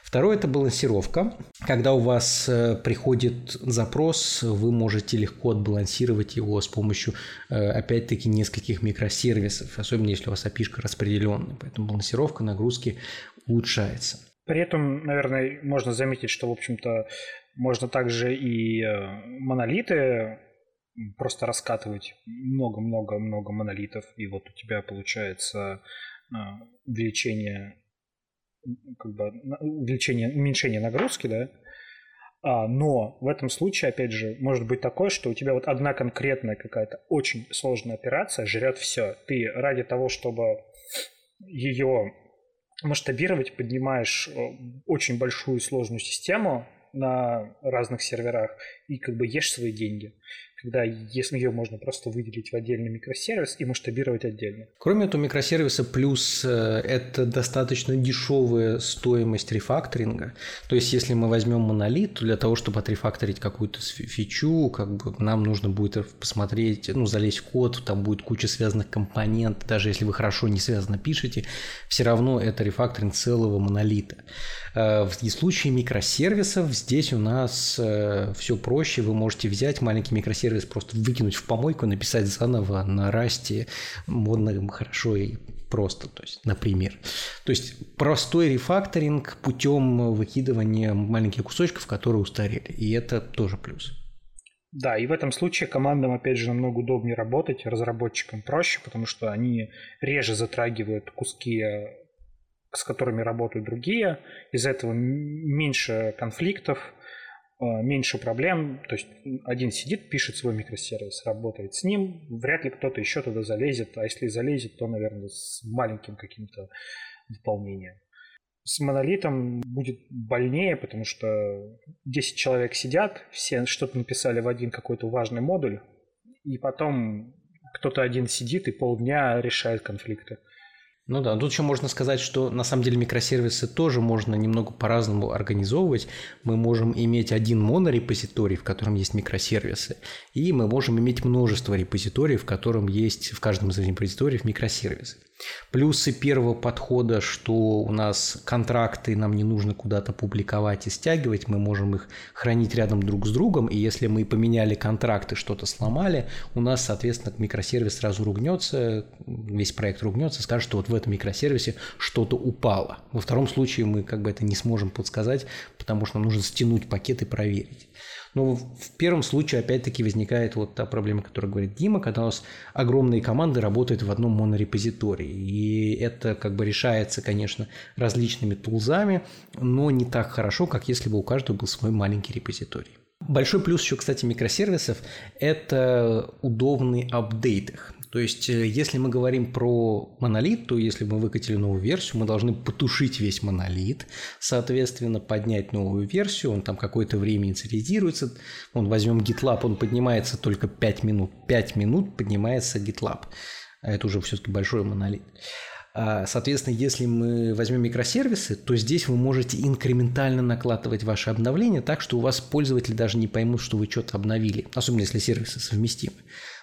Второе – это балансировка. Когда у вас э, приходит запрос, вы можете легко отбалансировать его с помощью, э, опять-таки, нескольких микросервисов, особенно если у вас API распределенная. Поэтому балансировка нагрузки улучшается. При этом, наверное, можно заметить, что, в общем-то, можно также и э, монолиты просто раскатывать много-много-много монолитов, и вот у тебя получается увеличение как бы увеличение, уменьшение нагрузки, да, а, но в этом случае, опять же, может быть такое, что у тебя вот одна конкретная какая-то очень сложная операция жрет все. Ты ради того, чтобы ее масштабировать, поднимаешь э, очень большую сложную систему на разных серверах и как бы ешь свои деньги когда если ее можно просто выделить в отдельный микросервис и масштабировать отдельно. Кроме этого микросервиса, плюс э, это достаточно дешевая стоимость рефакторинга. То есть, если мы возьмем монолит, то для того, чтобы отрефакторить какую-то фичу, как бы нам нужно будет посмотреть, ну, залезть в код, там будет куча связанных компонентов, даже если вы хорошо не связано пишете, все равно это рефакторинг целого монолита. Э, в случае микросервисов здесь у нас э, все проще, вы можете взять маленький микросервис сервис просто выкинуть в помойку, написать заново на расте модно, хорошо и просто, то есть, например. То есть простой рефакторинг путем выкидывания маленьких кусочков, которые устарели. И это тоже плюс. Да, и в этом случае командам, опять же, намного удобнее работать, разработчикам проще, потому что они реже затрагивают куски с которыми работают другие. Из этого меньше конфликтов, э, меньше проблем. То есть один сидит, пишет свой микросервис, работает с ним. Вряд ли кто-то еще туда залезет. А если залезет, то, наверное, с маленьким каким-то дополнением. С монолитом будет больнее, потому что 10 человек сидят, все что-то написали в один какой-то важный модуль, и потом кто-то один сидит и полдня решает конфликты. Ну да, тут еще можно сказать, что на самом деле микросервисы тоже можно немного по-разному организовывать. Мы можем иметь один монорепозиторий, в котором есть микросервисы, и мы можем иметь множество репозиториев, в котором есть в каждом из репозиториев микросервисы. Плюсы первого подхода, что у нас контракты нам не нужно куда-то публиковать и стягивать, мы можем их хранить рядом друг с другом, и если мы поменяли контракты, что-то сломали, у нас, соответственно, микросервис сразу ругнется, весь проект ругнется, скажет, что вот в этом микросервисе что-то упало. Во втором случае мы как бы это не сможем подсказать, потому что нам нужно стянуть пакет и проверить. Но в первом случае опять-таки возникает вот та проблема, которую говорит Дима, когда у нас огромные команды работают в одном монорепозитории. И это как бы решается, конечно, различными тулзами, но не так хорошо, как если бы у каждого был свой маленький репозиторий. Большой плюс еще, кстати, микросервисов – это удобный апдейт их. То есть, э, если мы говорим про монолит, то если мы выкатили новую версию, мы должны потушить весь монолит, соответственно, поднять новую версию, он там какое-то время инициализируется, он возьмем GitLab, он поднимается только 5 минут, 5 минут поднимается GitLab, а это уже все-таки большой монолит. А, соответственно, если мы возьмем микросервисы, то здесь вы можете инкрементально накладывать ваши обновления так, что у вас пользователи даже не поймут, что вы что-то обновили, особенно если сервисы совместимы.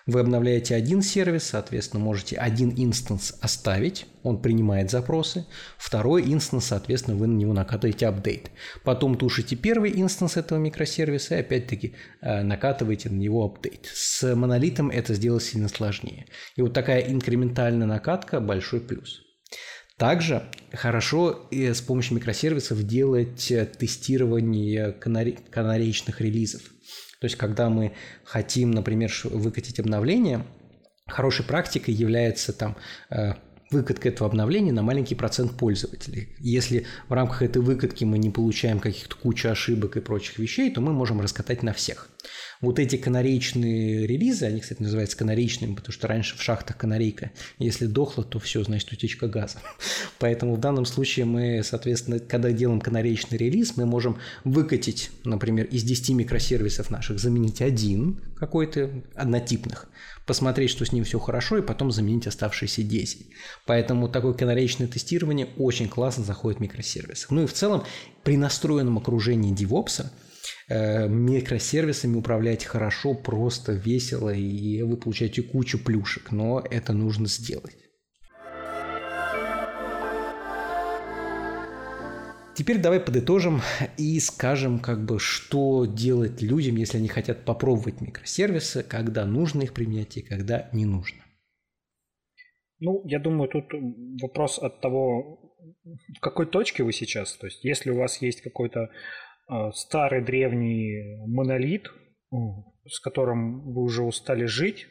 Вы обновляете один сервис, соответственно, можете один инстанс оставить, он принимает запросы. Второй инстанс, соответственно, вы на него накатываете апдейт. Потом тушите первый инстанс этого микросервиса и опять-таки э, накатываете на него апдейт. С монолитом это сделать сильно сложнее. И вот такая инкрементальная накатка – большой плюс. Также хорошо с помощью микросервисов делать э, тестирование канареечных релизов. То есть, когда мы хотим, например, выкатить обновление, хорошей практикой является там э, выкатка этого обновления на маленький процент пользователей. Если в рамках этой выкатки мы не получаем каких-то кучу ошибок и прочих вещей, то мы можем раскатать на всех. Вот эти канареечные релизы, они, кстати, называются канареечными, потому что раньше в шахтах канарейка, если дохла, то все, значит, утечка газа. Поэтому в данном случае мы, соответственно, когда делаем канареечный релиз, мы можем выкатить, например, из 10 микросервисов наших, заменить один какой-то однотипных, посмотреть, что с ним все хорошо, и потом заменить оставшиеся 10. Поэтому такое канареечное тестирование очень классно заходит в микросервисы. Ну и в целом при настроенном окружении DevOps Э, микросервисами управлять хорошо, просто весело, и вы получаете кучу плюшек, но это нужно сделать. Теперь давай подытожим и скажем, как бы, что делать людям, если они хотят попробовать микросервисы, когда нужно их применять и когда не нужно. Ну, я думаю, тут вопрос от того, в какой точке вы сейчас. То есть, если у вас есть какой-то старый древний монолит, с которым вы уже устали жить,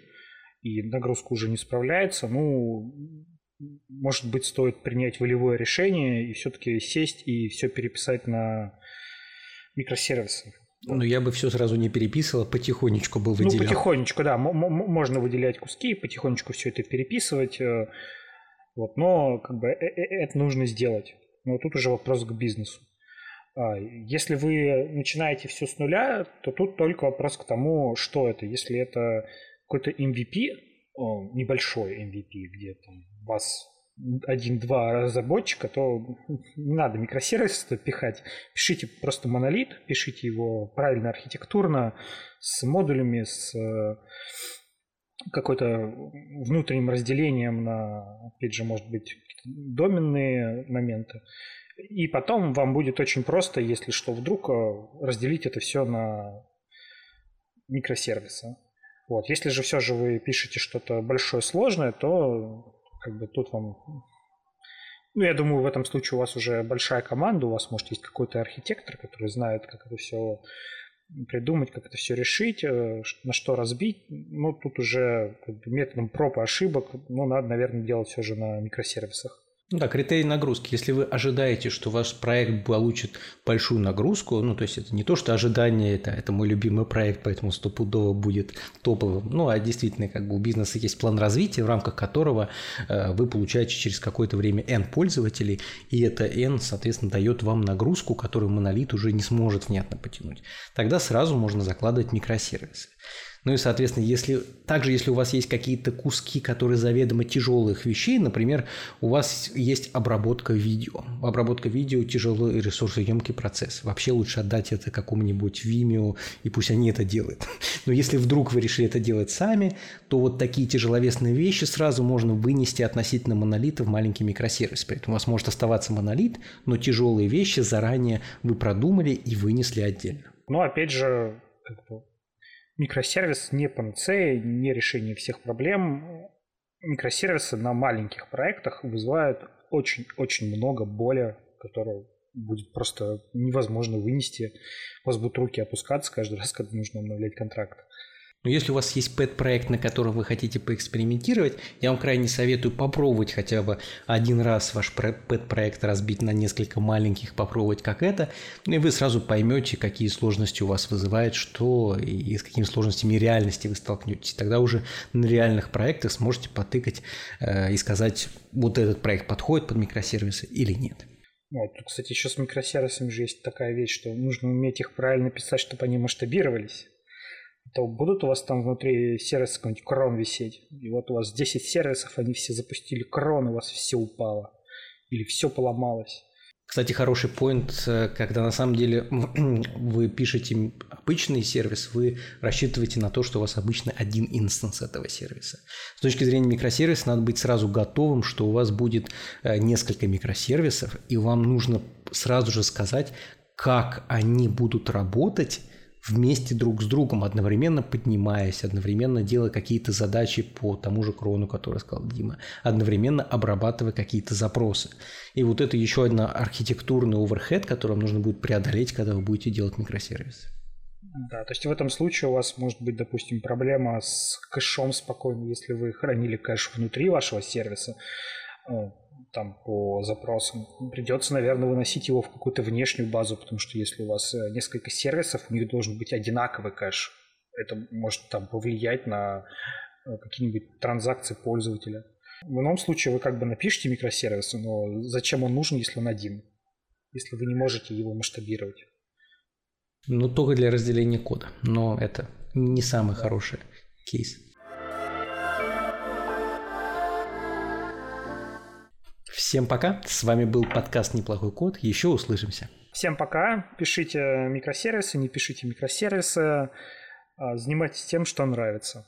и нагрузка уже не справляется, ну, может быть, стоит принять волевое решение и все-таки сесть и все переписать на микросервисы. Ну, я бы все сразу не переписывал, потихонечку бы выделял. Ну, потихонечку, да. можно выделять куски, потихонечку все это переписывать. Э, вот, но как бы э, э, это нужно сделать. Но тут уже вопрос к бизнесу. А, если вы начинаете все с нуля, то тут только вопрос к тому, что это. Если это какой-то MVP, небольшой MVP, где там вас один-два разработчика, то не надо микросервисы пихать. Пишите просто монолит, пишите его правильно архитектурно, с модулями, с э, какой-то внутренним разделением на, опять же, может быть, доменные моменты. И потом вам будет очень просто, если что, вдруг э, разделить это все на микросервисы. Вот. Если же все же вы пишете что-то большое, сложное, то как бы тут вам... Ну, я думаю, в этом случае у вас уже большая команда, у вас, может, есть какой-то архитектор, который знает, как это все придумать, как это все решить, э, на что разбить. Ну, тут уже как бы, методом проб и ошибок, ну, надо, наверное, делать все же на микросервисах. Ну да, критерий нагрузки. Если вы ожидаете, что ваш проект получит большую нагрузку, ну, то есть это не то, что ожидание, это, это мой любимый проект, поэтому стопудово будет топовым, ну, а действительно, как бы у бизнеса есть план развития, в рамках которого э, вы получаете через какое-то время N пользователей, и это N, соответственно, дает вам нагрузку, которую монолит уже не сможет внятно потянуть. Тогда сразу можно закладывать микросервисы. Ну и, соответственно, если также если у вас есть какие-то куски, которые заведомо тяжелых вещей, например, у вас есть обработка видео. Обработка видео – тяжелый ресурсоемкий процесс. Вообще лучше отдать это какому-нибудь Vimeo, и пусть они это делают. Но если вдруг вы решили это делать сами, то вот такие тяжеловесные вещи сразу можно вынести относительно монолита в маленький микросервис. При этом у вас может оставаться монолит, но тяжелые вещи заранее вы продумали и вынесли отдельно. Ну, опять же, Микросервис не панацея, не решение всех проблем. Микросервисы на маленьких проектах вызывают очень-очень много боли, которую будет просто невозможно вынести. У вас будут руки опускаться каждый раз, когда нужно обновлять контракт. Но если у вас есть пэт-проект, на котором вы хотите поэкспериментировать, я вам крайне советую попробовать хотя бы один раз ваш пэт-проект разбить на несколько маленьких, попробовать как это, ну и вы сразу поймете, какие сложности у вас вызывает, что и с какими сложностями реальности вы столкнетесь. Тогда уже на реальных проектах сможете потыкать э, и сказать, вот этот проект подходит под микросервисы или нет. Вот, кстати, еще с микросервисами же есть такая вещь, что нужно уметь их правильно писать, чтобы они масштабировались то будут у вас там внутри сервиса какой-нибудь крон висеть. И вот у вас 10 сервисов, они все запустили крон, у вас все упало. Или все поломалось. Кстати, хороший поинт, э, когда на самом деле вы пишете обычный сервис, вы рассчитываете на то, что у вас обычно один инстанс этого сервиса. С точки зрения микросервиса надо быть сразу готовым, что у вас будет э, несколько микросервисов, и вам нужно сразу же сказать, как они будут работать вместе друг с другом, одновременно поднимаясь, одновременно делая какие-то задачи по тому же крону, который сказал Дима, одновременно обрабатывая какие-то запросы. И вот это еще одна архитектурный оверхед, который вам нужно будет преодолеть, когда вы будете делать микросервисы. Да, то есть в этом случае у вас может быть, допустим, проблема с кэшом спокойно, если вы хранили кэш внутри вашего сервиса, там по запросам. Придется, наверное, выносить его в какую-то внешнюю базу, потому что если у вас э, несколько сервисов, у них должен быть одинаковый кэш. Это может там повлиять на э, какие-нибудь транзакции пользователя. В ином случае вы как бы напишите микросервис, но зачем он нужен, если он один? Если вы не можете его масштабировать. Ну, только для разделения кода. Но это не самый хороший кейс. Всем пока. С вами был подкаст «Неплохой код». Еще услышимся. Всем пока. Пишите микросервисы, не пишите микросервисы. А, занимайтесь тем, что нравится.